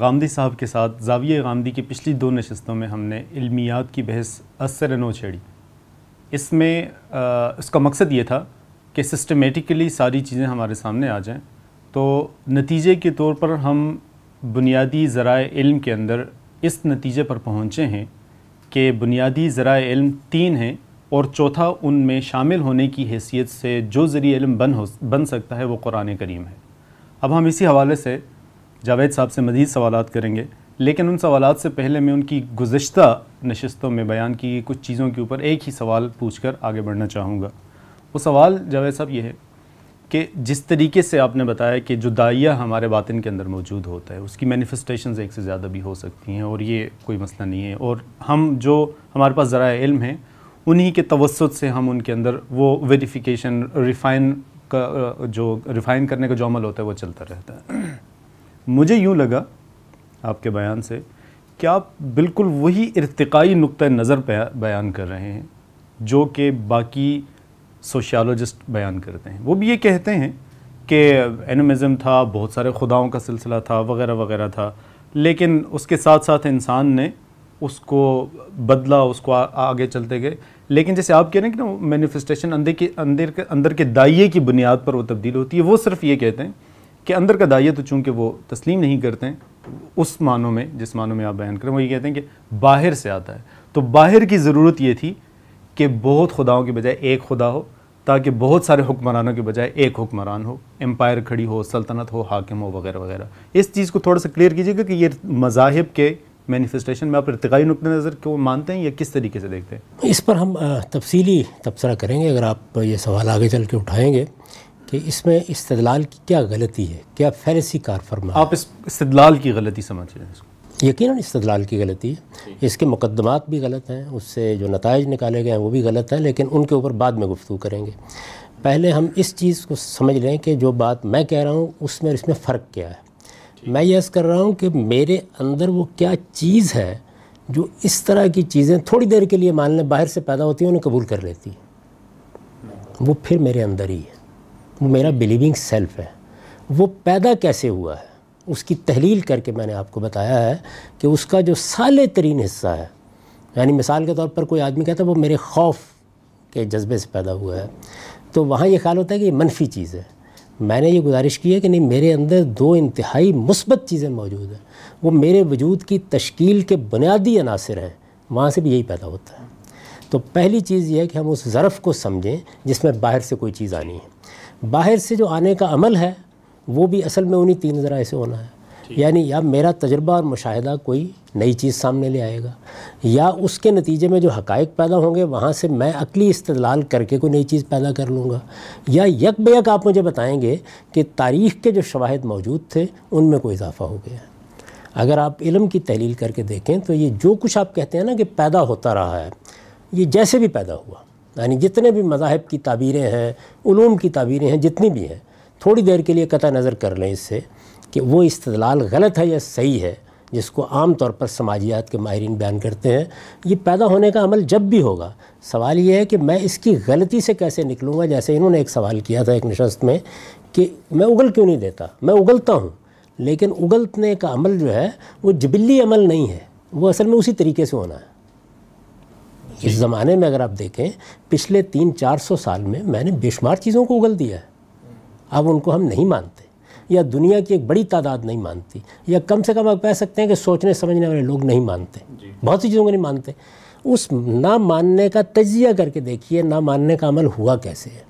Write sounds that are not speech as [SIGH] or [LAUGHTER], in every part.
غامدی صاحب کے ساتھ زاویہ غامدی کی پچھلی دو نشستوں میں ہم نے علمیات کی بحث اثر نو چھیڑی۔ اس میں اس کا مقصد یہ تھا کہ سسٹمیٹکلی ساری چیزیں ہمارے سامنے آ جائیں۔ تو نتیجے کے طور پر ہم بنیادی ذرائع علم کے اندر اس نتیجے پر پہنچے ہیں کہ بنیادی ذرائع علم تین ہیں اور چوتھا ان میں شامل ہونے کی حیثیت سے جو ذریعہ علم بن ہو، بن سکتا ہے وہ قرآن کریم ہے۔ اب ہم اسی حوالے سے جاوید صاحب سے مزید سوالات کریں گے۔ لیکن ان سوالات سے پہلے میں ان کی گزشتہ نشستوں میں بیان کی کچھ چیزوں کے اوپر ایک ہی سوال پوچھ کر آگے بڑھنا چاہوں گا۔ وہ سوال جاوید صاحب یہ ہے کہ جس طریقے سے آپ نے بتایا کہ جو دائیہ ہمارے باطن کے اندر موجود ہوتا ہے، اس کی مینیفسٹیشنز ایک سے زیادہ بھی ہو سکتی ہیں اور یہ کوئی مسئلہ نہیں ہے۔ اور ہم جو ہمارے پاس ذرائع علم ہیں، انہی کے توسط سے ہم ان کے اندر وہ ویریفیکیشن ریفائن کا، جو ریفائن کرنے کا جو عمل ہوتا ہے، وہ چلتا رہتا ہے۔ مجھے یوں لگا آپ کے بیان سے کہ آپ بالکل وہی ارتقائی نقطۂ نظر بیان کر رہے ہیں جو کہ باقی سوشیالوجسٹ بیان کرتے ہیں۔ وہ بھی یہ کہتے ہیں کہ اینومزم تھا، بہت سارے خداؤں کا سلسلہ تھا، وغیرہ وغیرہ تھا۔ لیکن اس کے ساتھ ساتھ انسان نے اس کو بدلا، اس کو آگے چلتے گئے۔ لیکن جیسے آپ کہہ رہے ہیں کہ نا مینیفسٹیشن کے اندر کے اندر کے دائیے کی بنیاد پر وہ تبدیل ہوتی ہے، وہ صرف یہ کہتے ہیں کہ اندر کا دائیہ تو چونکہ وہ تسلیم نہیں کرتے ہیں، اس معنوں میں، جس معنوں میں آپ بیان کریں، وہ یہ کہتے ہیں کہ باہر سے آتا ہے۔ تو باہر کی ضرورت یہ تھی کہ بہت خداؤں کے بجائے ایک خدا ہو، تاکہ بہت سارے حکمرانوں کے بجائے ایک حکمران ہو، امپائر کھڑی ہو، سلطنت ہو، حاکم ہو، وغیرہ وغیرہ۔ اس چیز کو تھوڑا سا کلیئر کیجیے گا کہ یہ مذاہب کے مینیفیسٹیشن میں آپ ارتقائی نقطۂ نظر کو مانتے ہیں یا کس طریقے سے دیکھتے ہیں؟ اس پر ہم تفصیلی تبصرہ کریں گے۔ اگر آپ یہ سوال آگے چل کے اٹھائیں گے کہ اس میں استدلال کی کیا غلطی ہے؟ کیا فیرسی کار فرما آپ اس استدلال کی غلطی سمجھ رہے ہیں یقیناً استدلال کی غلطی ہے۔ اس کے مقدمات بھی غلط ہیں اس سے جو نتائج نکالے گئے ہیں وہ بھی غلط ہیں لیکن ان کے اوپر بعد میں گفتگو کریں گے۔ پہلے ہم اس چیز کو سمجھ لیں کہ جو بات میں کہہ رہا ہوں اس میں اس میں فرق کیا ہے۔ میں یہ عرض کر رہا ہوں کہ میرے اندر وہ کیا چیز ہے جو اس طرح کی چیزیں تھوڑی دیر کے لیے مان لیں باہر سے پیدا ہوتی ہیں انہیں قبول کر لیتی وہ پھر میرے اندر ہی ہے۔ وہ میرا بلیونگ سیلف ہے۔ وہ پیدا کیسے ہوا ہے؟ اس کی تحلیل کر کے میں نے آپ کو بتایا ہے کہ اس کا جو سالے ترین حصہ ہے یعنی مثال کے طور پر کوئی آدمی کہتا ہے وہ میرے خوف کے جذبے سے پیدا ہوا ہے، تو وہاں یہ خیال ہوتا ہے کہ یہ منفی چیز ہے۔ میں نے یہ گزارش کی ہے کہ نہیں، میرے اندر دو انتہائی مثبت چیزیں موجود ہیں۔ وہ میرے وجود کی تشکیل کے بنیادی عناصر ہیں، وہاں سے بھی یہی پیدا ہوتا ہے۔ تو پہلی چیز یہ ہے کہ ہم اس ظرف کو سمجھیں جس میں باہر سے کوئی چیز آنی ہے۔ باہر سے جو آنے کا عمل ہے وہ بھی اصل میں انہی تین ذرائع سے ہونا ہے۔ یعنی یا میرا تجربہ اور مشاہدہ کوئی نئی چیز سامنے لے آئے گا یا اس کے نتیجے میں جو حقائق پیدا ہوں گے وہاں سے میں عقلی استدلال کر کے کوئی نئی چیز پیدا کر لوں گا۔ یا یک بے یک آپ مجھے بتائیں گے کہ تاریخ کے جو شواہد موجود تھے ان میں کوئی اضافہ ہو گیا۔ اگر آپ علم کی تحلیل کر کے دیکھیں تو یہ جو کچھ آپ کہتے ہیں نا کہ پیدا ہوتا رہا ہے یہ جیسے بھی پیدا ہوا۔ یعنی جتنے بھی مذاہب کی تعبیریں ہیں، علوم کی تعبیریں ہیں، جتنی بھی ہیں، تھوڑی دیر کے لیے قطع نظر کر لیں اس سے کہ وہ استدلال غلط ہے یا صحیح ہے، جس کو عام طور پر سماجیات کے ماہرین بیان کرتے ہیں۔ یہ پیدا ہونے کا عمل جب بھی ہوگا، سوال یہ ہے کہ میں اس کی غلطی سے کیسے نکلوں گا؟ جیسے انہوں نے ایک سوال کیا تھا ایک نشست میں کہ میں اگل کیوں نہیں دیتا؟ میں اگلتا ہوں۔ لیکن اگلتنے کا عمل جو ہے، وہ جبلی عمل نہیں ہے، وہ اصل میں اسی طریقے سے ہونا ہے۔ اس زمانے میں اگر آپ دیکھیں پچھلے تین چار سو سال میں میں نے بے شمار چیزوں کو اگل دیا ہے۔ اب ان کو ہم نہیں مانتے یا دنیا کی ایک بڑی تعداد نہیں مانتی یا کم سے کم آپ کہہ سکتے ہیں کہ سوچنے سمجھنے والے لوگ نہیں مانتے۔ جی۔ بہت سی چیزوں کو نہیں مانتے۔ اس نہ ماننے کا تجزیہ کر کے دیکھیے نہ ماننے کا عمل ہوا کیسے ہے۔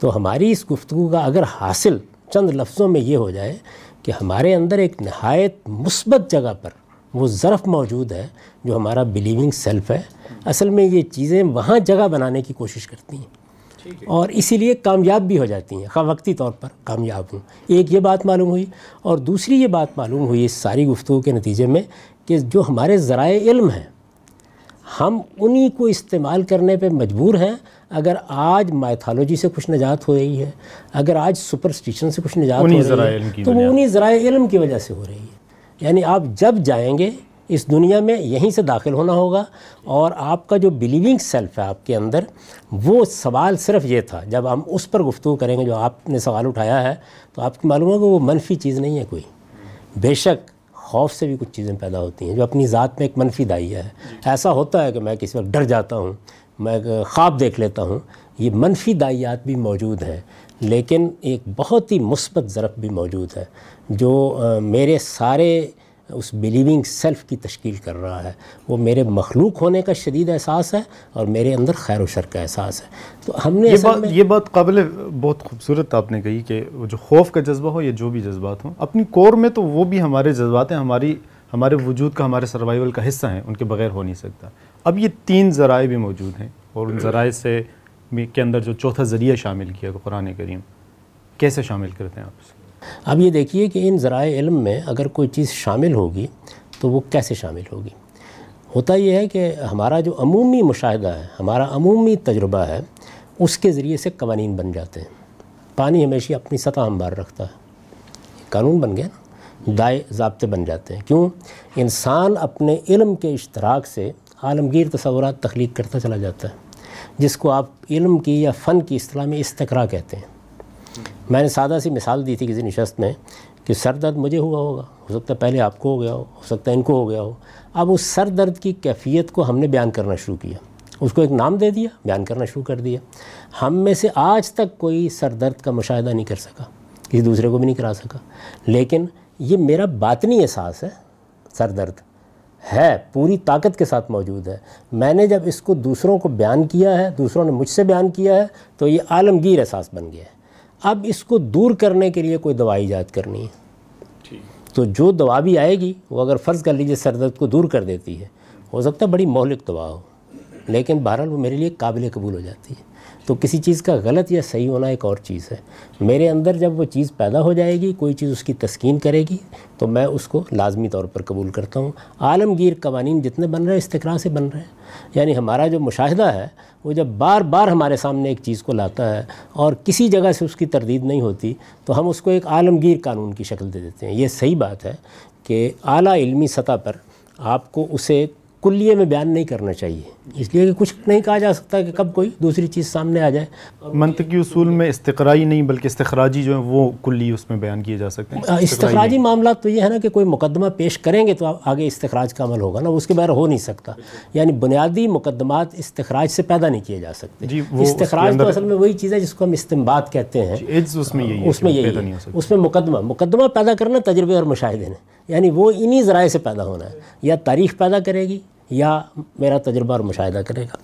تو ہماری اس گفتگو کا اگر حاصل چند لفظوں میں یہ ہو جائے کہ ہمارے اندر ایک نہایت مثبت جگہ پر وہ ظرف موجود ہے جو ہمارا بلیونگ سیلف ہے۔ اصل میں یہ چیزیں وہاں جگہ بنانے کی کوشش کرتی ہیں۔ اور اسی لیے کامیاب بھی ہو جاتی ہیں۔ خواہ وقتی طور پر کامیاب ہوں۔ ایک یہ بات معلوم ہوئی اور دوسری یہ بات معلوم ہوئی اس ساری گفتگو کے نتیجے میں کہ جو ہمارے ذرائع علم ہیں ہم انہی کو استعمال کرنے پہ مجبور ہیں۔ اگر آج مائتھالوجی سے کچھ نجات ہو رہی ہے اگر آج سپرسٹیشن سے کچھ نجات ہو رہی ہے تو وہ انہی ذرائع علم کی وجہ سے ہو رہی ہے۔ یعنی آپ جب جائیں گے اس دنیا میں یہیں سے داخل ہونا ہوگا اور آپ کا جو بلیونگ سیلف ہے آپ کے اندر، وہ سوال صرف یہ تھا، جب ہم اس پر گفتگو کریں گے جو آپ نے سوال اٹھایا ہے، تو آپ کی معلوم ہوگا وہ منفی چیز نہیں ہے کوئی۔ بے شک خوف سے بھی کچھ چیزیں پیدا ہوتی ہیں، جو اپنی ذات میں ایک منفی دائیہ ہے۔ ایسا ہوتا ہے کہ میں کسی وقت ڈر جاتا ہوں، میں خواب دیکھ لیتا ہوں، یہ منفی دائیات بھی موجود ہیں، لیکن ایک بہت ہی مثبت ضرف بھی موجود ہے، جو میرے سارے اس بلیونگ سیلف کی تشکیل کر رہا ہے۔ وہ میرے مخلوق ہونے کا شدید احساس ہے اور میرے اندر خیر و شر کا احساس ہے۔ تو ہم نے یہ بات یہ بات قابل بہت خوبصورت آپ نے کہی کہ جو خوف کا جذبہ ہو یا جو بھی جذبات ہوں اپنی کور میں تو وہ بھی ہمارے جذبات ہیں ہماری ہمارے وجود کا ہمارے سروائیول کا حصہ ہیں ان کے بغیر ہو نہیں سکتا۔ اب یہ تین ذرائع بھی موجود ہیں اور ان ذرائع سے کے اندر جو چوتھا ذریعہ شامل کیا قرآن کریم کیسے شامل کرتے ہیں آپ اسے اب یہ دیکھیے کہ ان ذرائع علم میں اگر کوئی چیز شامل ہوگی تو وہ کیسے شامل ہوگی؟ ہوتا یہ ہے کہ ہمارا جو عمومی مشاہدہ ہے، ہمارا عمومی تجربہ ہے، اس کے ذریعے سے قوانین بن جاتے ہیں۔ پانی ہمیشہ اپنی سطح ہموار رکھتا ہے۔ قانون بن گیا نا۔ دائیں ضابطے بن جاتے ہیں۔ کیوں؟ انسان اپنے علم کے اشتراک سے عالمگیر تصورات تخلیق کرتا چلا جاتا ہے۔ جس کو آپ علم کی یا فن کی اصطلاح میں استقرا کہتے ہیں۔ میں نے سادہ سی مثال دی تھی کسی نشست میں کہ سر درد مجھے ہوا ہوگا، ہو سکتا ہے پہلے آپ کو ہو گیا ہو ہو سکتا ہے ان کو ہو گیا ہو۔ اب اس سر درد کی کیفیت کو ہم نے بیان کرنا شروع کیا۔ اس کو ایک نام دے دیا، بیان کرنا شروع کر دیا۔ ہم میں سے آج تک کوئی سر درد کا مشاہدہ نہیں کر سکا، کسی دوسرے کو بھی نہیں کرا سکا۔ لیکن یہ میرا باطنی احساس ہے، سر درد ہے، پوری طاقت کے ساتھ موجود ہے۔ میں نے جب اس کو دوسروں کو بیان کیا ہے، دوسروں نے مجھ سے بیان کیا ہے، تو یہ عالمگیر احساس بن گیا ہے۔ اب اس کو دور کرنے کے لیے کوئی دوا ایجاد کرنی ہے۔ تو جو دوا بھی آئے گی وہ اگر فرض کر لیجیے سر درد کو دور کر دیتی ہے ہو سکتا ہے بڑی مہلک دوا ہو لیکن بہرحال وہ میرے لیے قابل قبول ہو جاتی ہے۔ تو کسی چیز کا غلط یا صحیح ہونا ایک اور چیز ہے۔ میرے اندر جب وہ چیز پیدا ہو جائے گی، کوئی چیز اس کی تسکین کرے گی، تو میں اس کو لازمی طور پر قبول کرتا ہوں۔ عالمگیر قوانین جتنے بن رہے ہیں استقرا سے بن رہے ہیں۔ یعنی ہمارا جو مشاہدہ ہے، وہ جب بار بار ہمارے سامنے ایک چیز کو لاتا ہے اور کسی جگہ سے اس کی تردید نہیں ہوتی، تو ہم اس کو ایک عالمگیر قانون کی شکل دے دیتے ہیں۔ یہ صحیح بات ہے کہ اعلیٰ علمی سطح پر آپ کو اسے کلیے میں بیان نہیں کرنا چاہیے۔ اس لیے کہ کچھ نہیں کہا جا سکتا کہ کب کوئی دوسری چیز سامنے آ جائے۔ منطقی اصول میں استقرائی نہیں بلکہ استخراجی جو ہیں وہ کلی اس میں بیان کیے جا سکتے ہیں۔ استخراجی معاملات تو یہ ہے نا کہ کوئی مقدمہ پیش کریں گے تو آگے استخراج کا عمل ہوگا نا اس کے بغیر ہو نہیں سکتا۔ یعنی بنیادی مقدمات استخراج سے پیدا نہیں کیے جا سکتے۔ جی استخراج تو اصل میں وہی چیز ہے جس کو ہم استعمال کہتے ہیں۔ جی، اس میں یہی اس میں یہی اس میں مقدمہ مقدمہ پیدا کرنا تجربے اور مشاہدے نے یعنی وہ انہی ذرائع سے پیدا ہونا ہے۔ یا تاریخ پیدا کرے گی یا میرا تجربہ اور مشاہدہ کرے گا۔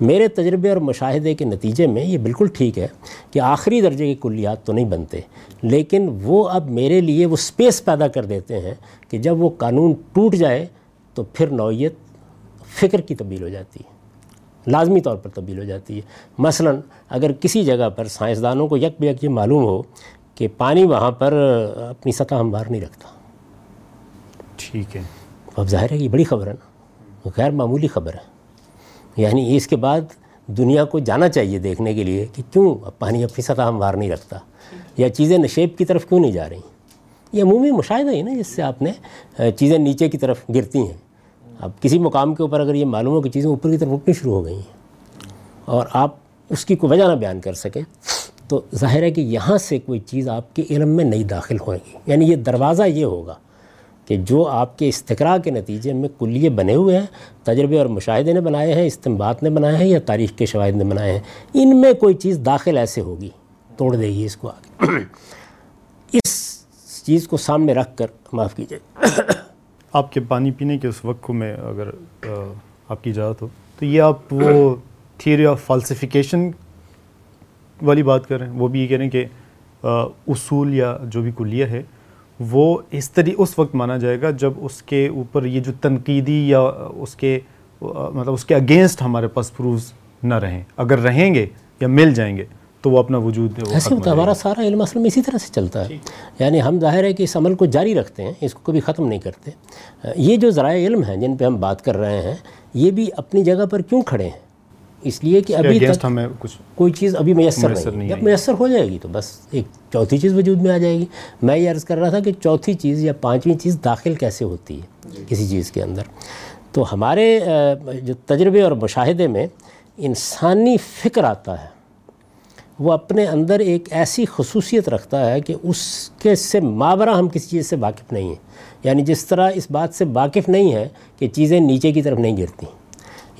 میرے تجربے اور مشاہدے کے نتیجے میں یہ بالکل ٹھیک ہے کہ آخری درجے کی کلیات تو نہیں بنتے لیکن وہ اب میرے لیے وہ سپیس پیدا کر دیتے ہیں کہ جب وہ قانون ٹوٹ جائے تو پھر نوعیت فکر کی تبدیل ہو جاتی ہے لازمی طور پر تبدیل ہو جاتی ہے۔ مثلا اگر کسی جگہ پر سائنسدانوں کو یک بیک یہ معلوم ہو کہ پانی وہاں پر اپنی سطح ہموار نہیں رکھتا۔ ٹھیک ہے۔ اب ظاہر ہے یہ بڑی خبر ہے نا۔ غیر معمولی خبر ہے۔ یعنی اس کے بعد دنیا کو جانا چاہیے دیکھنے کے لیے کہ کیوں اب پانی اپنی سطح ہموار نہیں رکھتا یا چیزیں نشیب کی طرف کیوں نہیں جا رہی۔ یہ عمومی مشاہدہ ہی نا جس سے آپ نے چیزیں نیچے کی طرف گرتی ہیں۔ اب کسی مقام کے اوپر اگر یہ معلوم ہو کہ چیزیں اوپر کی طرف اٹھنی شروع ہو گئی ہیں اور آپ اس کی کوئی وجہ نہ بیان کر سکیں، تو ظاہر ہے کہ یہاں سے کوئی چیز آپ کے علم میں نہیں داخل ہوئے گی۔ یعنی یہ دروازہ یہ ہوگا کہ جو آپ کے استقرا کے نتیجے میں کلیے بنے ہوئے ہیں، تجربے اور مشاہدے نے بنائے ہیں استمبات نے بنائے ہیں یا تاریخ کے شواہد نے بنائے ہیں، ان میں کوئی چیز داخل ایسے ہوگی۔ توڑ دے گی اس کو آگے۔ اس چیز کو سامنے رکھ کر معاف کیجیے آپ کے پانی پینے کے اس وقت کو میں اگر آپ کی اجازت ہو، تو یہ آپ وہ تھیوری آف فالسیفیکیشن والی بات کر رہے ہیں۔ وہ بھی یہ کہہ رہے ہیں کہ اصول یا جو بھی کلیہ ہے وہ اس طریقے اس وقت مانا جائے گا جب اس کے اوپر یہ جو تنقیدی یا اس کے مطلب اس کے اگینسٹ ہمارے پاس پروفز نہ رہیں۔ اگر رہیں گے یا مل جائیں گے تو وہ اپنا وجود ہے ایسے ہوتا ہے ہمارا سارا علم اصل میں اسی طرح سے چلتا ہے۔ یعنی ہم ظاہر ہے کہ اس عمل کو جاری رکھتے ہیں اس کو کبھی ختم نہیں کرتے۔ یہ جو ذرائع علم ہیں جن پہ ہم بات کر رہے ہیں یہ بھی اپنی جگہ پر کیوں کھڑے ہیں؟ اس لیے کہ ابھی تک ہمیں کچھ کوئی چیز ابھی میسر نہیں جب میسر ہو جائے گی تو بس ایک چوتھی چیز وجود میں آ جائے گی۔ میں یہ عرض کر رہا تھا کہ چوتھی چیز یا پانچویں چیز داخل کیسے ہوتی ہے جی۔ کسی چیز کے اندر۔ تو ہمارے جو تجربے اور مشاہدے میں انسانی فکر آتا ہے وہ اپنے اندر ایک ایسی خصوصیت رکھتا ہے کہ اس کے سے ماورہ ہم کسی چیز سے واقف نہیں ہیں۔ یعنی جس طرح اس بات سے واقف نہیں ہے کہ چیزیں نیچے کی طرف نہیں گرتی۔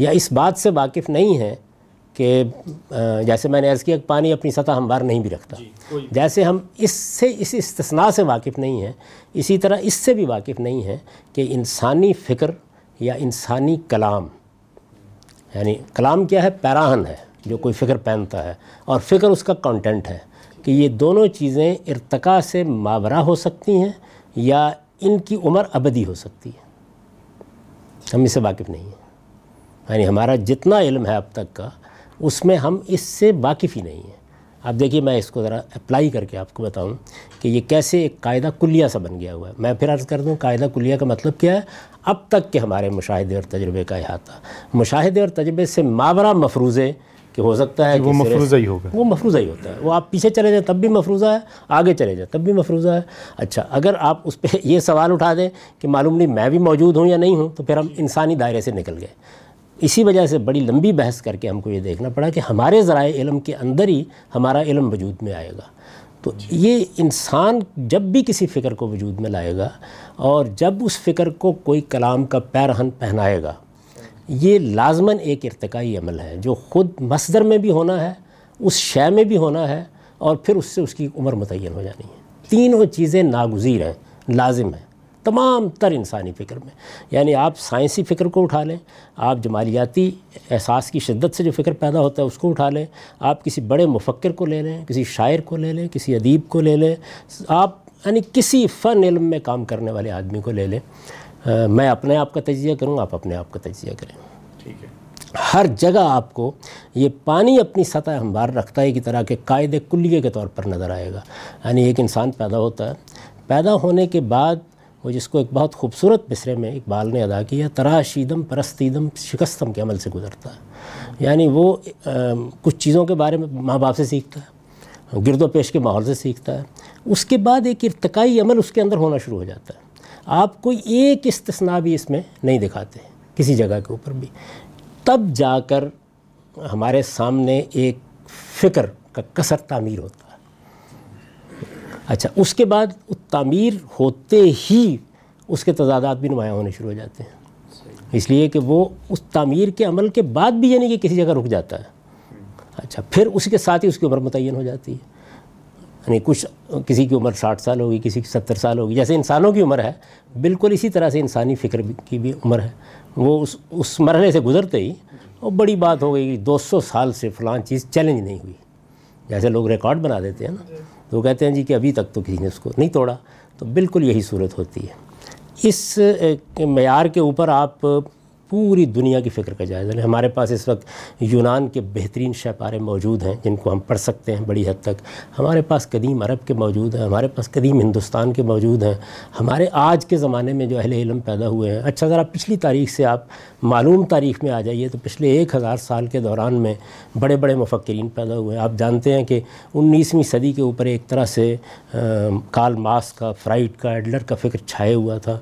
یا اس بات سے واقف نہیں ہے کہ جیسے میں نے عرض کیا کہ پانی اپنی سطح ہموار نہیں بھی رکھتا۔ جی، جیسے ہم اس سے اس استثناء سے واقف نہیں ہیں اسی طرح اس سے بھی واقف نہیں ہیں کہ انسانی فکر یا انسانی کلام یعنی کلام کیا ہے؟ پیراہن ہے جو کوئی فکر پہنتا ہے۔ اور فکر اس کا کانٹینٹ ہے کہ یہ دونوں چیزیں ارتقاء سے ماورہ ہو سکتی ہیں یا ان کی عمر ابدی ہو سکتی ہے۔ ہم اس سے واقف نہیں ہیں۔ یعنی ہمارا جتنا علم ہے اب تک کا اس میں ہم اس سے واقف ہی نہیں ہیں۔ اب دیکھیے میں اس کو ذرا اپلائی کر کے آپ کو بتاؤں کہ یہ کیسے ایک قاعدہ کلیہ سا بن گیا ہوا ہے۔ میں پھر عرض کر دوں قاعدہ کلیہ کا مطلب کیا ہے؟ اب تک کے ہمارے مشاہدے اور تجربے کا احاطہ۔ مشاہدے اور تجربے سے ماورہ مفروضے کہ ہو سکتا ہے وہ مفروضہ ہی ہوگا۔ وہ مفروضہ ہی ہوتا ہے۔ وہ آپ پیچھے چلے جائیں تب بھی مفروضہ ہے آگے چلے جائیں تب بھی مفروضہ ہے۔ اچھا اگر آپ اس پہ [LAUGHS] یہ سوال اٹھا دیں کہ معلوم نہیں میں بھی موجود ہوں یا نہیں ہوں تو پھر ہم انسانی دائرے سے نکل گئے۔ اسی وجہ سے بڑی لمبی بحث کر کے ہم کو یہ دیکھنا پڑا کہ ہمارے ذرائع علم کے اندر ہی ہمارا علم وجود میں آئے گا۔ تو یہ انسان جب بھی کسی فکر کو وجود میں لائے گا اور جب اس فکر کو کوئی کلام کا پیرہن پہنائے گا یہ لازماً ایک ارتقائی عمل ہے جو خود مصدر میں بھی ہونا ہے اس شے میں بھی ہونا ہے اور پھر اس سے اس کی عمر متعین ہو جانی ہے۔ تینوں چیزیں ناگزیر ہیں لازم ہیں۔ تمام تر انسانی فکر میں۔ یعنی آپ سائنسی فکر کو اٹھا لیں آپ جمالیاتی احساس کی شدت سے جو فکر پیدا ہوتا ہے اس کو اٹھا لیں۔ آپ کسی بڑے مفکر کو لے لیں کسی شاعر کو لے لیں کسی ادیب کو لے لیں۔ آپ یعنی کسی فن علم میں کام کرنے والے آدمی کو لے لیں۔ میں اپنے آپ کا تجزیہ کروں آپ اپنے آپ کا تجزیہ کریں۔ ٹھیک ہے۔ ہر جگہ آپ کو یہ پانی اپنی سطح ہموار رکھتا ہے کی طرح کے قائد کلیے کے طور پر نظر آئے گا۔ یعنی ایک انسان پیدا ہوتا ہے۔ پیدا ہونے کے بعد وہ جس کو ایک بہت خوبصورت مصرے میں اقبال نے ادا کیا ترا شیدم پرستیدم، شکستم کے عمل سے گزرتا ہے۔ یعنی وہ کچھ چیزوں کے بارے میں ماں باپ سے سیکھتا ہے، گرد و پیش کے ماحول سے سیکھتا ہے۔ اس کے بعد ایک ارتقائی عمل اس کے اندر ہونا شروع ہو جاتا ہے۔ آپ کوئی ایک استثناء بھی اس میں نہیں دکھاتے، کسی جگہ کے اوپر بھی۔ تب جا کر ہمارے سامنے ایک فکر کا کثر تعمیر ہوتا ہے۔ اچھا اس کے بعد تعمیر ہوتے ہی اس کے تضادات بھی نمایاں ہونے شروع ہو جاتے ہیں۔ اس لیے کہ وہ اس تعمیر کے عمل کے بعد بھی یعنی کہ کسی جگہ رک جاتا ہے۔ اچھا پھر اس کے ساتھ ہی اس کی عمر متعین ہو جاتی ہے۔ یعنی کچھ کسی کی عمر ساٹھ سال ہوگی، کسی کی ستر سال ہوگی، جیسے انسانوں کی عمر ہے، بالکل اسی طرح سے انسانی فکر کی بھی عمر ہے۔ وہ اس اس مرحلے سے گزرتے ہی وہ بڑی بات ہو گئی کہ دو سو سال سے فلاں چیز چیلنج نہیں ہوئی۔ جیسے لوگ ریکارڈ بنا دیتے ہیں نا۔ تو وہ کہتے ہیں جی کہ ابھی تک تو کسی نے اس کو نہیں توڑا۔ تو بالکل یہی صورت ہوتی ہے۔ اس معیار کے اوپر آپ پوری دنیا کی فکر کا جائزہ لیں۔ ہمارے پاس اس وقت یونان کے بہترین شہ پارے موجود ہیں جن کو ہم پڑھ سکتے ہیں بڑی حد تک۔ ہمارے پاس قدیم عرب کے موجود ہیں، ہمارے پاس قدیم ہندوستان کے موجود ہیں۔ ہمارے آج کے زمانے میں جو اہل علم پیدا ہوئے ہیں۔ اچھا ذرا پچھلی تاریخ سے آپ معلوم تاریخ میں آ جائیے تو پچھلے ایک ہزار سال کے دوران میں بڑے بڑے مفکرین پیدا ہوئے ہیں۔ آپ جانتے ہیں کہ انیسویں صدی کے اوپر ایک طرح سے کال ماس کا فرائٹ کا، ایڈلر کا فکر چھائے ہوا تھا۔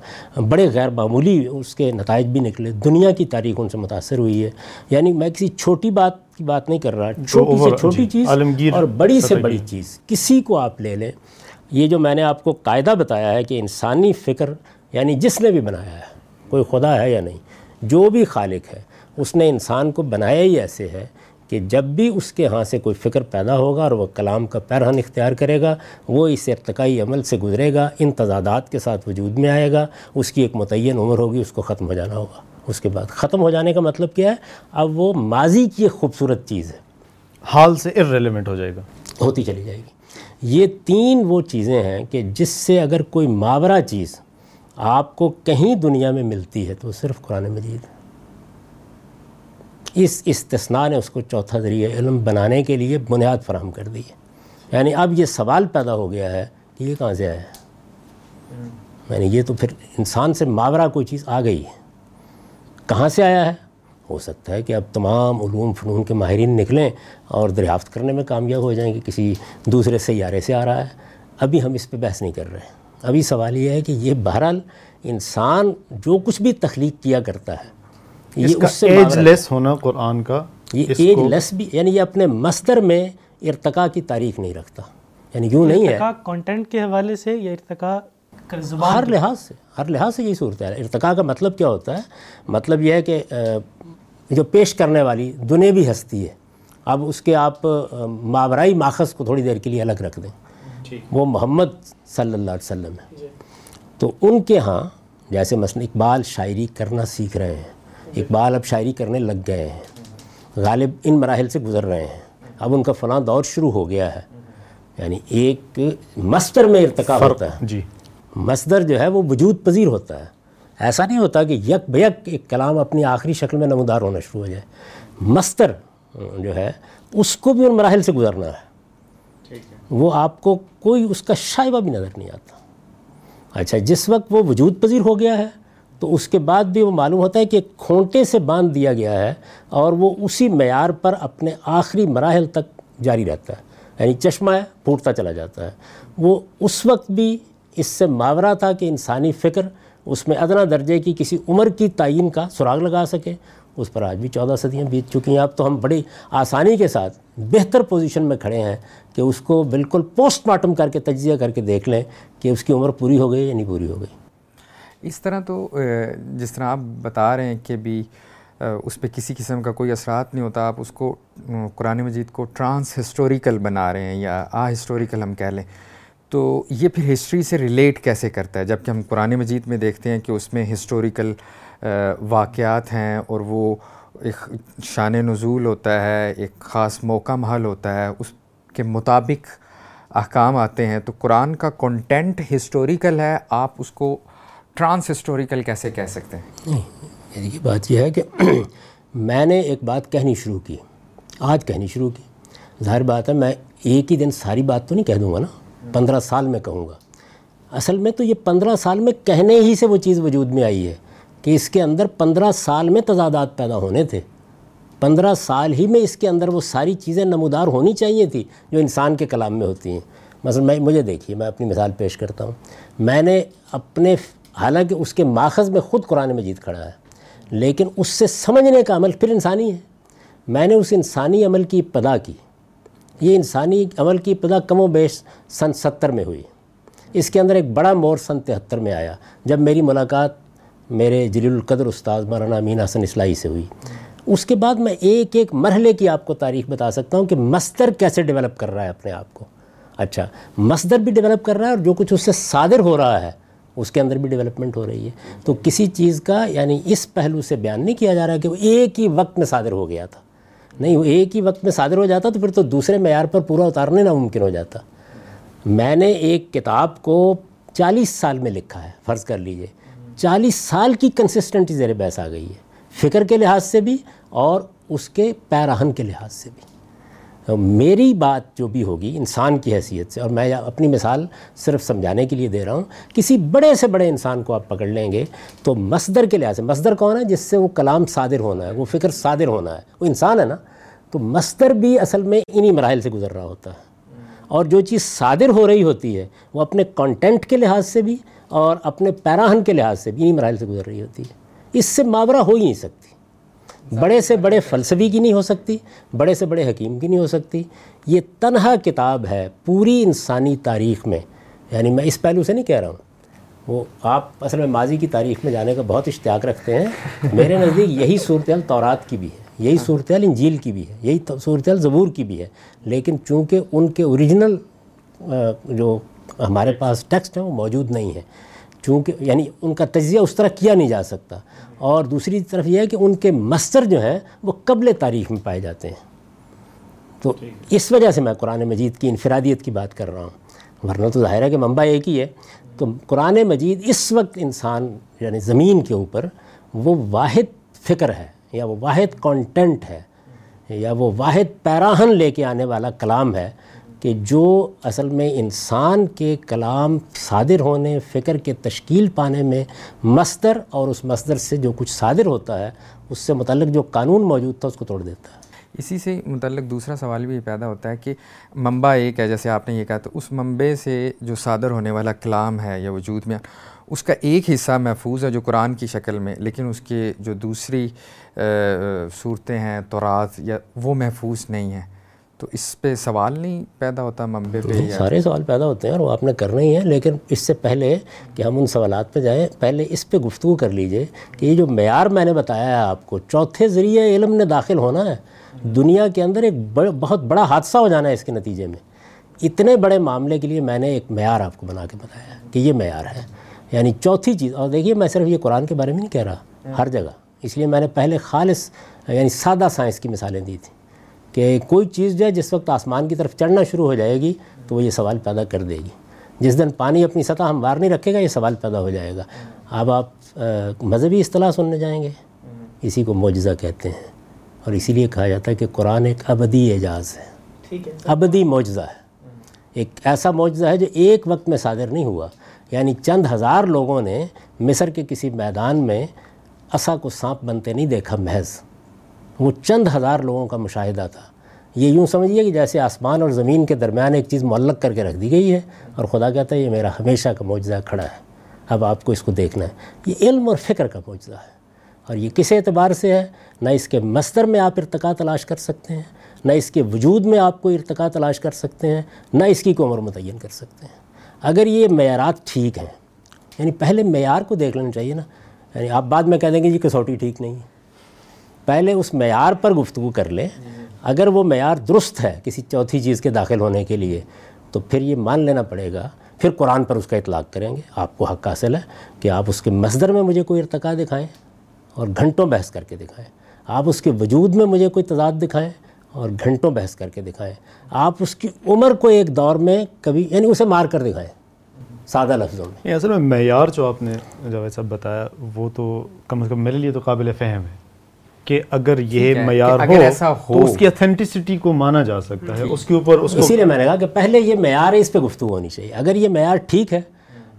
بڑے غیر معمولی اس کے نتائج بھی نکلے۔ دنیا دنیا کی تاریخ ان سے متاثر ہوئی ہے۔ یعنی میں کسی چھوٹی بات کی بات نہیں کر رہا چھوٹی سے چھوٹی جی، چیز اور بڑی سے بڑی چیز کسی کو آپ لے لیں۔ یہ جو میں نے آپ کو قاعدہ بتایا ہے کہ انسانی فکر یعنی جس نے بھی بنایا ہے کوئی خدا ہے یا نہیں جو بھی خالق ہے اس نے انسان کو بنایا ہی ایسے ہے کہ جب بھی اس کے ہاں سے کوئی فکر پیدا ہوگا اور وہ کلام کا پیرہن اختیار کرے گا وہ اس ارتقائی عمل سے گزرے گا ان تضادات کے ساتھ وجود میں آئے گا اس کی ایک متعین عمر ہوگی اس کو ختم ہو جانا ہوگا۔ اس کے بعد۔ ختم ہو جانے کا مطلب کیا ہے؟ اب وہ ماضی کی ایک خوبصورت چیز ہے۔ حال سے ارریلیونٹ ہو جائے گا۔ ہوتی چلی جائے گی۔ یہ تین وہ چیزیں ہیں کہ جس سے اگر کوئی ماورہ چیز آپ کو کہیں دنیا میں ملتی ہے تو صرف قرآن مجید ہے۔ اس استثناء نے اس کو چوتھا ذریعہ علم بنانے کے لیے بنیاد فراہم کر دی ہے۔ یعنی اب یہ سوال پیدا ہو گیا ہے کہ یہ کہاں سے آیا ہے؟ یعنی یہ تو پھر انسان سے ماورہ کوئی چیز آ گئی ہے۔ کہاں سے آیا ہے؟ ہو سکتا ہے کہ اب تمام علوم فنون کے ماہرین نکلیں اور دریافت کرنے میں کامیاب ہو جائیں کہ کسی دوسرے سیارے سے آ رہا ہے۔ ابھی ہم اس پہ بحث نہیں کر رہے۔ ہیں ابھی سوال یہ ہے کہ یہ بہرحال انسان جو کچھ بھی تخلیق کیا کرتا ہے یہ اس سے ایج لیس ہونا قرآن کا یہ ایج لیس بھی یعنی یہ اپنے مصدر میں ارتقاء کی تاریخ نہیں رکھتا۔ یعنی یوں نہیں ہے۔ کانٹینٹ کے حوالے سے یا ارتقاء ہر لحاظ سے ہر لحاظ سے یہی صورت ہے۔ ارتقاء کا مطلب کیا ہوتا ہے؟ مطلب یہ ہے کہ جو پیش کرنے والی دنیوی ہستی ہے۔ اب اس کے آپ ماورائی ماخذ کو تھوڑی دیر کے لیے الگ رکھ دیں۔ وہ محمد صلی اللہ علیہ وسلم ہے۔ جی۔ تو ان کے ہاں جیسے مثلا اقبال شاعری کرنا سیکھ رہے ہیں۔ اقبال اب شاعری کرنے لگ گئے ہیں۔ غالب ان مراحل سے گزر رہے ہیں۔ اب ان کا فلاں دور شروع ہو گیا ہے۔ یعنی ایک مصدر میں ارتقا ہوتا ہے۔ جی۔ مصدر جو ہے وہ وجود پذیر ہوتا ہے۔ ایسا نہیں ہوتا کہ یک بیک ایک کلام اپنی آخری شکل میں نمودار ہونا شروع ہو جائے۔ مستر جو ہے اس کو بھی ان مراحل سے گزرنا ہے۔ وہ آپ کو کوئی اس کا شائبہ بھی نظر نہیں آتا۔ اچھا جس وقت وہ وجود پذیر ہو گیا ہے تو اس کے بعد بھی وہ معلوم ہوتا ہے کہ کھونٹے سے باندھ دیا گیا ہے اور وہ اسی معیار پر اپنے آخری مراحل تک جاری رہتا ہے۔ یعنی چشمہ ہے پھوٹتا چلا جاتا ہے۔ وہ اس وقت بھی اس سے ماورہ تھا کہ انسانی فکر اس میں ادنا درجے کی کسی عمر کی تعین کا سراغ لگا سکے۔ اس پر آج بھی چودہ صدیاں بیت چکی ہیں۔ اب تو ہم بڑی آسانی کے ساتھ بہتر پوزیشن میں کھڑے ہیں کہ اس کو بالکل پوسٹ مارٹم کر کے تجزیہ کر کے دیکھ لیں کہ اس کی عمر پوری ہو گئی یا نہیں پوری ہو گئی۔ اس طرح تو جس طرح آپ بتا رہے ہیں کہ بھی اس پہ کسی قسم کا کوئی اثرات نہیں ہوتا، آپ اس کو قرآن مجید کو ٹرانس ہسٹوریکل بنا رہے ہیں یا آ ہسٹوریکل ہم کہہ لیں۔ تو یہ پھر ہسٹری سے ریلیٹ کیسے کرتا ہے؟ جبکہ ہم قرآن مجید میں دیکھتے ہیں کہ اس میں ہسٹوریکل واقعات ہیں اور وہ ایک شان نزول ہوتا ہے، ایک خاص موقع محل ہوتا ہے، اس کے مطابق احکام آتے ہیں۔ تو قرآن کا کنٹینٹ ہسٹوریکل ہے، آپ اس کو ٹرانس ہسٹوریکل کیسے کہہ سکتے ہیں؟ یعنی یہ بات یہ ہے کہ [CLEARS THROAT] میں نے ایک بات کہنی شروع کی، آج کہنی شروع کی۔ ظاہر بات ہے، میں ایک ہی دن ساری بات تو نہیں کہہ دوں گا نا۔ پندرہ سال میں کہوں گا۔ اصل میں تو یہ پندرہ سال میں کہنے ہی سے وہ چیز وجود میں آئی ہے کہ اس کے اندر پندرہ سال میں تضادات پیدا ہونے تھے۔ پندرہ سال ہی میں اس کے اندر وہ ساری چیزیں نمودار ہونی چاہیے تھی جو انسان کے کلام میں ہوتی ہیں۔ مثلا میں مجھے دیکھیے، میں اپنی مثال پیش کرتا ہوں۔ میں نے اپنے حالانکہ اس کے ماخذ میں خود قرآن مجید کھڑا ہے، لیکن اس سے سمجھنے کا عمل پھر انسانی ہے۔ میں نے اس انسانی عمل کی ابتدا کی۔ یہ انسانی عمل کی ابتدا کم و بیش سن ستر میں ہوئی۔ اس کے اندر ایک بڑا مور سن تہتر میں آیا، جب میری ملاقات میرے جلیل القدر استاد مولانا امین حسن اسلائی سے ہوئی۔ اس کے بعد میں ایک ایک مرحلے کی آپ کو تاریخ بتا سکتا ہوں کہ مصدر کیسے ڈیولپ کر رہا ہے اپنے آپ کو۔ اچھا مصدر بھی ڈیولپ کر رہا ہے اور جو کچھ اس سے صادر ہو رہا ہے، اس کے اندر بھی ڈیولپمنٹ ہو رہی ہے۔ تو کسی چیز کا یعنی اس پہلو سے بیان نہیں کیا جا رہا کہ وہ ایک ہی وقت میں صادر ہو گیا تھا۔ نہیں، وہ ایک ہی وقت میں صادر ہو جاتا تو پھر تو دوسرے معیار پر پورا اتارنے ناممکن ہو جاتا۔ میں نے ایک کتاب کو چالیس سال میں لکھا ہے، فرض کر لیجیے۔ چالیس سال کی کنسسٹنٹی زیر بحث آ گئی ہے، فکر کے لحاظ سے بھی اور اس کے پیراہن کے لحاظ سے بھی۔ میری بات جو بھی ہوگی، انسان کی حیثیت سے، اور میں اپنی مثال صرف سمجھانے کے لیے دے رہا ہوں، کسی بڑے سے بڑے انسان کو آپ پکڑ لیں گے تو مصدر کے لحاظ سے، مصدر کون ہے جس سے وہ کلام صادر ہونا ہے، وہ فکر صادر ہونا ہے۔ وہ انسان ہے نا۔ تو مصدر بھی اصل میں انہی مراحل سے گزر رہا ہوتا ہے۔ اور جو چیز صادر ہو رہی ہوتی ہے، وہ اپنے کانٹینٹ کے لحاظ سے بھی اور اپنے پیراہن کے لحاظ سے بھی انہی مراحل سے گزر رہی ہوتی ہے۔ اس سے ماورہ ہو ہی نہیں سکتی۔ بڑے سے بڑے فلسفی کی نہیں ہو سکتی، بڑے سے بڑے حکیم کی نہیں ہو سکتی۔ یہ تنہا کتاب ہے پوری انسانی تاریخ میں۔ یعنی میں اس پہلو سے نہیں کہہ رہا ہوں۔ وہ آپ اصل میں ماضی کی تاریخ میں جانے کا بہت اشتیاق رکھتے ہیں۔ میرے نزدیک یہی صورتحال تورات کی بھی ہے۔ یہی صورتحال انجیل کی بھی ہے یہی صورتحال زبور کی بھی ہے لیکن چونکہ ان کے اوریجنل جو ہمارے پاس ٹیکسٹ ہیں وہ موجود نہیں ہیں چونکہ یعنی ان کا تجزیہ اس طرح کیا نہیں جا سکتا۔ اور دوسری طرف یہ ہے کہ ان کے مستر جو ہیں وہ قبل تاریخ میں پائے جاتے ہیں۔ تو اس وجہ سے میں قرآن مجید کی انفرادیت کی بات کر رہا ہوں۔ ورنہ تو ظاہر ہے کہ منبع ایک ہی ہے۔ تو قرآن مجید اس وقت انسان یعنی زمین کے اوپر وہ واحد فکر ہے۔ یا وہ واحد کانٹینٹ ہے، یا وہ واحد پیراہن لے کے آنے والا کلام ہے کہ جو اصل میں انسان کے کلام صادر ہونے، فکر کے تشکیل پانے میں مصدر اور اس مصدر سے جو کچھ صادر ہوتا ہے، اس سے متعلق جو قانون موجود تھا، اس کو توڑ دیتا ہے۔ اسی سے متعلق دوسرا سوال بھی پیدا ہوتا ہے کہ منبع ایک ہے، جیسے آپ نے یہ کہا، تو اس منبع سے جو صادر ہونے والا کلام ہے یا وجود میں، اس کا ایک حصہ محفوظ ہے جو قرآن کی شکل میں، لیکن اس کے جو دوسری صورتیں ہیں تورات یا وہ محفوظ نہیں ہیں۔ تو اس پہ سوال نہیں پیدا ہوتا منبع پہ سارے سوال پیدا ہوتے ہیں اور وہ آپ نے کرنا ہی ہے لیکن اس سے پہلے کہ ہم ان سوالات پہ جائیں پہلے اس پہ گفتگو کر لیجیے کہ یہ جو معیار میں نے بتایا ہے آپ کو چوتھے ذریعے علم نے داخل ہونا ہے۔ دنیا کے اندر ایک بہت بڑا حادثہ ہو جانا ہے اس کے نتیجے میں۔ اتنے بڑے معاملے کے لیے میں نے ایک معیار آپ کو بنا کے بتایا کہ یہ معیار ہے۔ یعنی چوتھی چیز اور دیکھیے میں صرف یہ قرآن کے بارے میں نہیں کہہ رہا ہر جگہ۔ اس لیے میں نے پہلے خالص یعنی سادہ سائنس کی مثالیں دی تھیں کہ کوئی چیز جو ہے جس وقت آسمان کی طرف چڑھنا شروع ہو جائے گی تو وہ یہ سوال پیدا کر دے گی۔ جس دن پانی اپنی سطح ہم بار نہیں رکھے گا یہ سوال پیدا ہو جائے گا۔ اب آپ مذہبی اصطلاح سننے جائیں گے۔ اسی کو معجزہ کہتے ہیں۔ اور اسی لیے کہا جاتا ہے کہ قرآن ایک ابدی اعجاز ہے۔ ابدی معجزہ ہے۔ ایک ایسا معجزہ ہے جو ایک وقت میں صادر نہیں ہوا۔ یعنی چند ہزار لوگوں نے مصر کے کسی میدان میں عصا کو سانپ بنتے نہیں دیکھا، محض۔ وہ چند ہزار لوگوں کا مشاہدہ تھا۔ یہ یوں سمجھیے کہ جیسے آسمان اور زمین کے درمیان ایک چیز معلق کر کے رکھ دی گئی ہے اور خدا کہتا ہے یہ میرا ہمیشہ کا معجزہ کھڑا ہے۔ اب آپ کو اس کو دیکھنا ہے۔ یہ علم اور فکر کا معجزہ ہے۔ اور یہ کس اعتبار سے ہے؟ نہ اس کے مستر میں آپ ارتقا تلاش کر سکتے ہیں، نہ اس کے وجود میں آپ کو ارتقا تلاش کر سکتے ہیں، نہ اس کی کوئی عمر متعین کر سکتے ہیں۔ اگر یہ معیارات ٹھیک ہیں یعنی پہلے معیار کو دیکھ لینا چاہیے نا۔ یعنی آپ بعد میں کہہ دیں گے جی کسوٹی ٹھیک نہیں ہے۔ پہلے اس معیار پر گفتگو کر لیں۔ اگر وہ معیار درست ہے کسی چوتھی چیز کے داخل ہونے کے لیے، تو پھر یہ مان لینا پڑے گا۔ پھر قرآن پر اس کا اطلاق کریں گے۔ آپ کو حق حاصل ہے کہ آپ اس کے مصدر میں مجھے کوئی ارتقا دکھائیں اور گھنٹوں بحث کر کے دکھائیں۔ آپ اس کے وجود میں مجھے کوئی تضاد دکھائیں اور گھنٹوں بحث کر کے دکھائیں۔ آپ اس کی عمر کو ایک دور میں کبھی یعنی اسے مار کر دکھائیں۔ سادہ لفظوں میں۔ اصل میں معیار جو آپ نے جب صاحب بتایا وہ تو کم از کم میرے لیے تو قابل فہم ہے کہ اگر یہ معیار ہو تو اس کی اتھینٹسٹی کو مانا جا سکتا ہے۔ اس کے اوپر اس اسی لیے میں نے کہا کہ پہلے یہ معیار ہے اس پہ گفتگو ہونی چاہیے۔ اگر یہ معیار ٹھیک ہے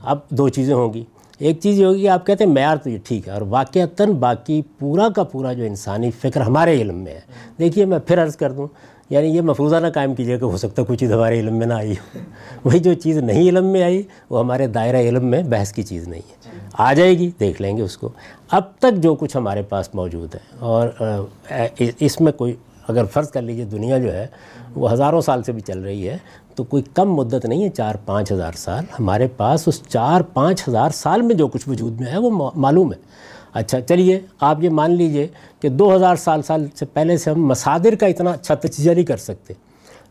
اب دو چیزیں ہوں گی۔ ایک چیز یہ ہوگی کہ آپ کہتے ہیں معیار تو یہ ٹھیک ہے اور واقعتاً باقی پورا کا پورا جو انسانی فکر ہمارے علم میں ہے۔ دیکھیے میں پھر عرض کر دوں یعنی یہ مفروضہ نہ قائم کیجیے کہ ہو سکتا ہے کوئی چیز ہمارے علم میں نہ آئی ہو۔ وہی جو چیز نہیں علم میں آئی، وہ ہمارے دائرہ علم میں بحث کی چیز نہیں ہے۔ آ جائے گی، دیکھ لیں گے اس کو۔ اب تک جو کچھ ہمارے پاس موجود ہے، اور اس میں کوئی اگر فرض کر لیجیے دنیا جو ہے، وہ ہزاروں سال سے بھی چل رہی ہے۔ تو کوئی کم مدت نہیں ہے، چار پانچ ہزار سال۔ ہمارے پاس اس چار پانچ ہزار سال میں جو کچھ وجود میں ہے، وہ معلوم ہے۔ اچھا چلیے، آپ یہ مان لیجیے کہ دو ہزار سال سال سے پہلے سے ہم مصادر کا اتنا اچھا تجزیہ نہیں کر سکتے۔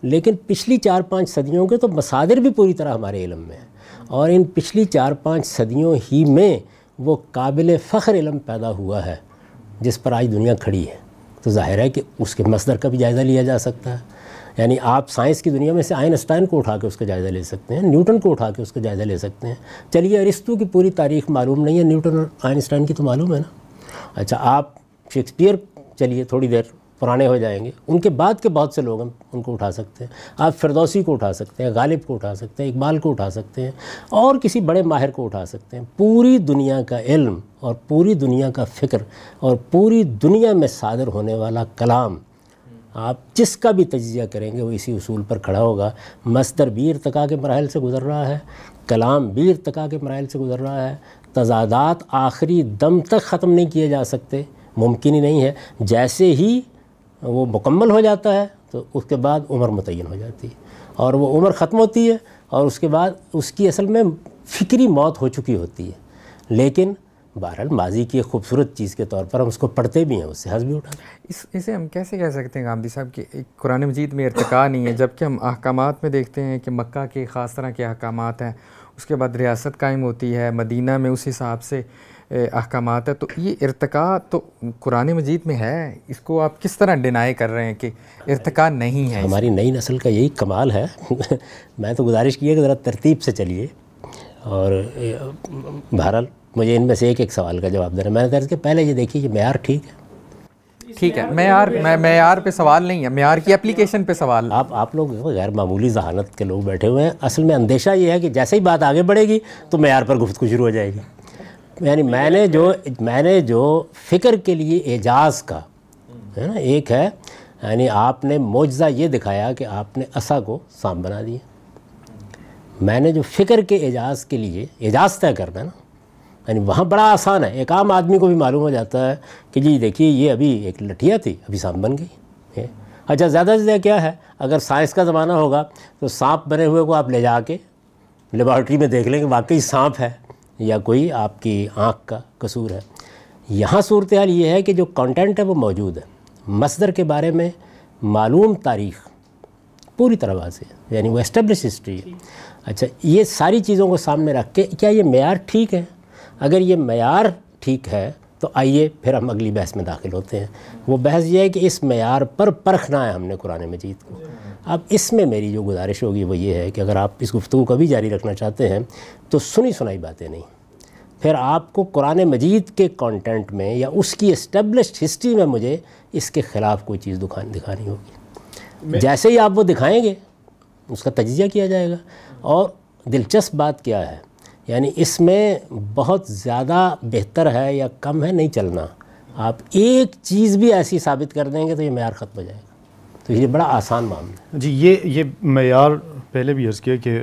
لیکن پچھلی چار پانچ صدیوں کے تو مصادر بھی پوری طرح ہمارے علم میں ہیں۔ اور ان پچھلی چار پانچ صدیوں ہی میں وہ قابل فخر علم پیدا ہوا ہے، جس پر آج دنیا کھڑی ہے۔ تو ظاہر ہے کہ اس کے مصدر کا بھی جائزہ لیا جا سکتا ہے۔ یعنی آپ سائنس کی دنیا میں سے آئنسٹائن کو اٹھا کے اس کا جائزہ لے سکتے ہیں، نیوٹن کو اٹھا کے اس کا جائزہ لے سکتے ہیں۔ چلیے ارستو کی پوری تاریخ معلوم نہیں ہے، نیوٹن اور آئنسٹائن کی تو معلوم ہے نا۔ اچھا آپ شیکسپیئر، چلیے، تھوڑی دیر پرانے ہو جائیں گے۔ ان کے بعد کے بہت سے لوگ ہم ان کو اٹھا سکتے ہیں۔ آپ فردوسی کو اٹھا سکتے ہیں، غالب کو اٹھا سکتے ہیں، اقبال کو اٹھا سکتے ہیں، اور کسی بڑے ماہر کو اٹھا سکتے ہیں۔ پوری دنیا کا علم اور پوری دنیا کا فکر اور پوری دنیا میں صادر ہونے والا کلام آپ جس کا بھی تجزیہ کریں گے وہ اسی اصول پر کھڑا ہوگا۔ مصدر بھی ارتقاء کے مراحل سے گزر رہا ہے، کلام بھی ارتقاء کے مراحل سے گزر رہا ہے۔ تضادات آخری دم تک ختم نہیں کیے جا سکتے، ممکن ہی نہیں ہے۔ جیسے ہی وہ مکمل ہو جاتا ہے تو اس کے بعد عمر متعین ہو جاتی ہے اور وہ عمر ختم ہوتی ہے اور اس کے بعد اس کی اصل میں فکری موت ہو چکی ہوتی ہے۔ لیکن بہرحال ماضی کی ایک خوبصورت چیز کے طور پر ہم اس کو پڑھتے بھی ہیں اس سے حس بھی اٹھا اس اسے ہم کیسے کہہ سکتے ہیں گاندھی صاحب کہ قرآن مجید میں ارتقاء نہیں ہے جبکہ ہم احکامات میں دیکھتے ہیں کہ مکہ کے خاص طرح کے احکامات ہیں اس کے بعد ریاست قائم ہوتی ہے مدینہ میں اس حساب سے احکامات ہے تو یہ ارتقاء تو قرآن مجید میں ہے اس کو آپ کس طرح ڈینائی کر رہے ہیں کہ ارتقاء نہیں ہے؟ ہماری نئی نسل کا یہی کمال ہے۔ [LAUGHS] میں تو گزارش کی ہے کہ ذرا ترتیب سے چلیے۔ اور بہرحال مجھے ان میں سے ایک ایک سوال کا جواب دینا میں نے کہ پہلے یہ دیکھیے کہ معیار ٹھیک ہے۔ ٹھیک ہے معیار معیار پہ سوال نہیں ہے معیار کی اپلیکیشن پہ سوال۔ آپ آپ لوگ غیر معمولی ذہانت کے لوگ بیٹھے ہوئے ہیں۔ اصل میں اندیشہ یہ ہے کہ جیسے ہی بات آگے بڑھے گی تو معیار پر گفتگو شروع ہو جائے گی۔ یعنی میں نے جو میں نے جو فکر کے لیے اعجاز کا ہے نا ایک ہے یعنی آپ نے معجزہ یہ دکھایا کہ آپ نے عصا کو سام بنا دیا۔ میں نے جو فکر کے اعجاز کے لیے اعجاز طے کرنا ہے نا یعنی وہاں بڑا آسان ہے۔ ایک عام آدمی کو بھی معلوم ہو جاتا ہے کہ جی دیکھیے یہ ابھی ایک لٹھیا تھی ابھی سام بن گئی۔ اچھا زیادہ سے زیادہ کیا ہے؟ اگر سائنس کا زمانہ ہوگا تو سانپ بنے ہوئے کو آپ لے جا کے لیبارٹری میں دیکھ لیں کہ واقعی سانپ ہے یا کوئی آپ کی آنکھ کا قصور ہے۔ یہاں صورتحال یہ ہے کہ جو کانٹینٹ ہے وہ موجود ہے۔ مصدر کے بارے میں معلوم تاریخ پوری طرح سے یعنی وہ اسٹیبلش ہسٹری ہے۔ اچھا یہ ساری چیزوں کو سامنے رکھ کے کیا یہ معیار ٹھیک ہے؟ اگر یہ معیار ٹھیک ہے تو آئیے پھر ہم اگلی بحث میں داخل ہوتے ہیں۔ وہ بحث یہ ہے کہ اس معیار پر پرکھنا ہے ہم نے قرآن مجید کو۔ اب اس میں میری جو گزارش ہوگی وہ یہ ہے کہ اگر آپ اس گفتگو کو بھی جاری رکھنا چاہتے ہیں تو سنی سنائی باتیں نہیں۔ پھر آپ کو قرآن مجید کے کانٹینٹ میں یا اس کی اسٹیبلشڈ ہسٹری میں مجھے اس کے خلاف کوئی چیز دکھانی دکھانی ہوگی۔ جیسے ہی آپ وہ دکھائیں گے اس کا تجزیہ کیا جائے گا۔ اور دلچسپ بات کیا ہے؟ یعنی اس میں بہت زیادہ بہتر ہے یا کم ہے نہیں چلنا۔ آپ ایک چیز بھی ایسی ثابت کر دیں گے تو یہ معیار ختم ہو جائے گا۔ تو یہ بڑا آسان معاملہ ہے۔ جی یہ یہ معیار پہلے بھی عرض کیا کہ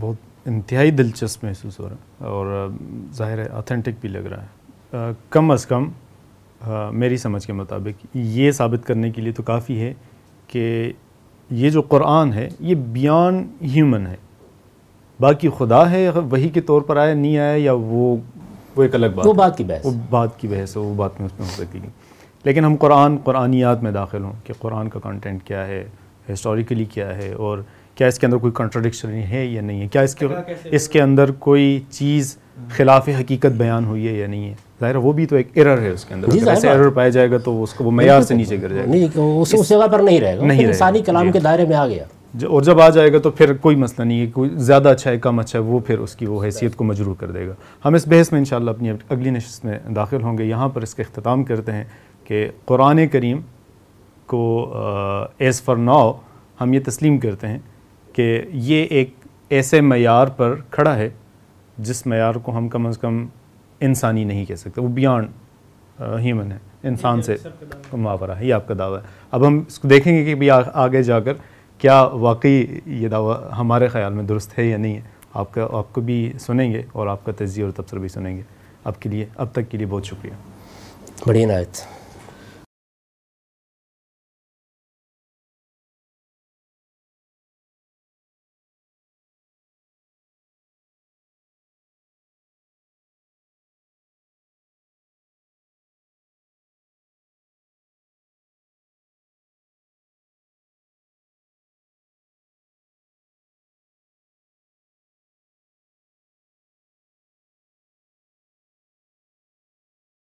بہت انتہائی دلچسپ محسوس ہو رہا ہے اور ظاہر ہے اتھینٹک بھی لگ رہا ہے۔ کم از کم میری سمجھ کے مطابق یہ ثابت کرنے کے لیے تو کافی ہے کہ یہ جو قرآن ہے، یہ بیان ہیومن ہے۔ باقی خدا ہے وہی کے طور پر آیا نہیں آیا یا وہ وہ ایک الگ بات وہ بات کی بحث وہ بات کی بحث ہے وہ بات میں اس میں ہو سکے گی لیکن ہم قرآن قرآنیات میں داخل ہوں کہ قرآن کا کانٹینٹ کیا ہے ہسٹوریکلی کیا ہے اور کیا اس کے اندر کوئی کنٹرڈکشن ہے یا نہیں ہے؟ کیا اس کے اس کے اندر کوئی چیز خلاف حقیقت بیان ہوئی ہے یا نہیں ہے؟ ظاہر وہ بھی تو ایک ایرر ہے اس کے اندر۔ جی ایسے ایرر پایا جائے گا تو اس کو وہ معیار سے نیچے گر جائے گا۔ نہیں اس جگہ پر نہیں رہے گا۔ نہیں انسانی کلام جی۔ کے دائرے میں آ گیا۔ اور جب آ جائے گا تو پھر کوئی مسئلہ نہیں ہے کوئی زیادہ اچھا ہے کم اچھا ہے وہ پھر اس کی وہ حیثیت کو مجروح کر دے گا۔ ہم اس بحث میں انشاءاللہ اپنی اگلی نشست میں داخل ہوں گے۔ یہاں پر اس کا اختتام کرتے ہیں کہ قرآن کریم کو ایز فار ناؤ ہم یہ تسلیم کرتے ہیں کہ یہ ایک ایسے معیار پر کھڑا ہے جس معیار کو ہم کم از کم انسانی نہیں کہہ سکتے۔ وہ بیانڈ ہیومن ہے انسان سے ماورہ ہے یہ آپ کا دعویٰ ہے۔ اب ہم اس کو دیکھیں گے کہ بھی آگے جا کر کیا واقعی یہ دعویٰ ہمارے خیال میں درست ہے یا نہیں ہے؟ آپ کا آپ کو بھی سنیں گے اور آپ کا تجزیہ اور تبصرہ بھی سنیں گے۔ آپ کے لیے اب تک کے لیے بہت شکریہ۔ بڑی عنایت